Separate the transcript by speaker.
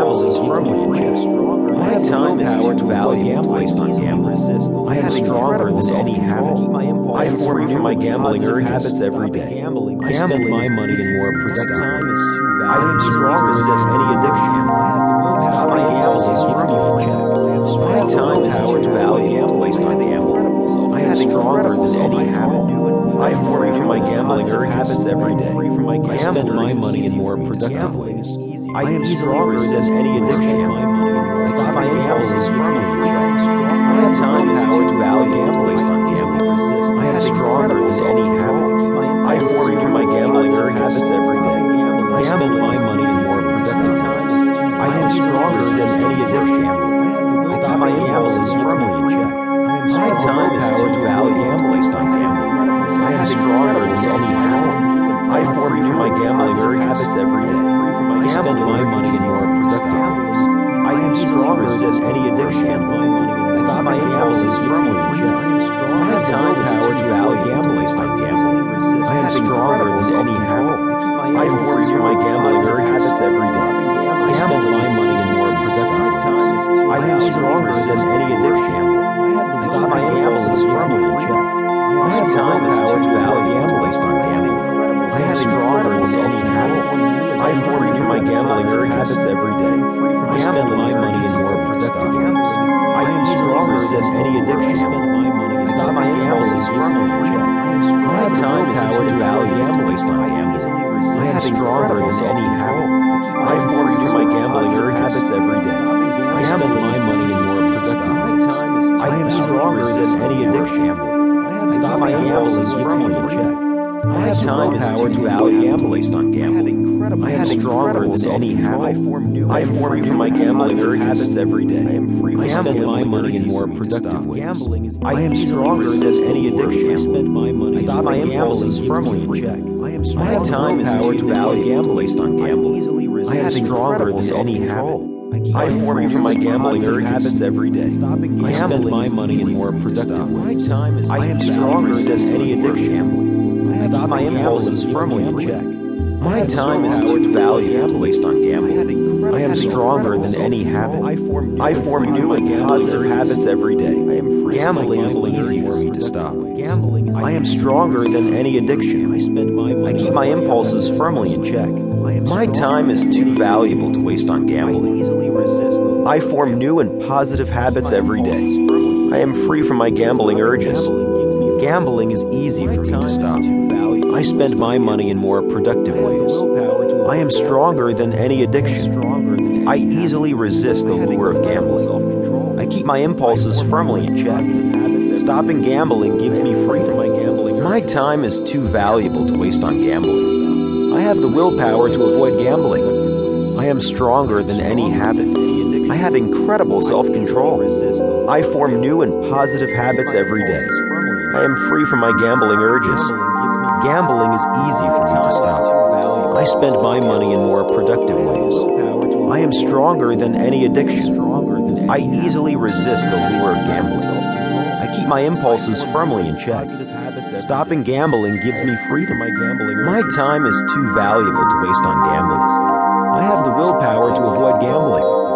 Speaker 1: thousands from you. My time is too valuable waste on gambling. I have stronger than any habit. I form new my gambling habits every day. Gambling. I spend my money in more productive ways. I am strong resist any addiction. Stop my gambling from you. My time is too valuable waste on gambling. I have stronger than any habit. I am free from my gambling habits every day. I spend my money in more productive ways. I am stronger than any addiction. Stop my gambling from me for check. My time is too valuable than any time is too valuable based on gambling. I am stronger than any habit. I am free from my gambling habits every day. I spend my money in more productive ways. I am stronger than any addiction. I stop my gambling from me in check. My time is too valuable based on gambling. I am stronger than any habit. I am free from my gambling habits every day. I spend my money in more productive ways. I am stronger than any addiction. I Stop my impulses firmly in check. My time is too valuable based on gambling. I am stronger than any habit. I am free from my gambling habits every day. I spend my money in more productive ways. I am stronger than any addiction. My impulses firmly in check. My time is too valuable based on gambling. I am stronger than any habit. I form new and positive habits every day. I am free and gambling is easy for me to stop. I am stronger than any addiction. I keep my impulses firmly in check. My time is too valuable to waste on gambling. I form new and positive habits every day. I am free from my gambling urges. Gambling is easy for me to stop. I spend my money in more productive ways. I am stronger than any addiction. I easily resist the lure of gambling. I keep my impulses firmly in check. Stopping gambling gives me freedom. My time is too valuable to waste on gambling. I have the willpower to avoid gambling. I am stronger than any habit. I have incredible self control. I form new and positive habits every day. I am free from my gambling urges. Gambling is easy for me to stop. I spend my money in more productive ways. I am stronger than any addiction. I easily resist the lure of gambling. I keep my impulses firmly in check. Stopping gambling gives me freedom. My time is too valuable to waste on gambling. I have the willpower to avoid gambling.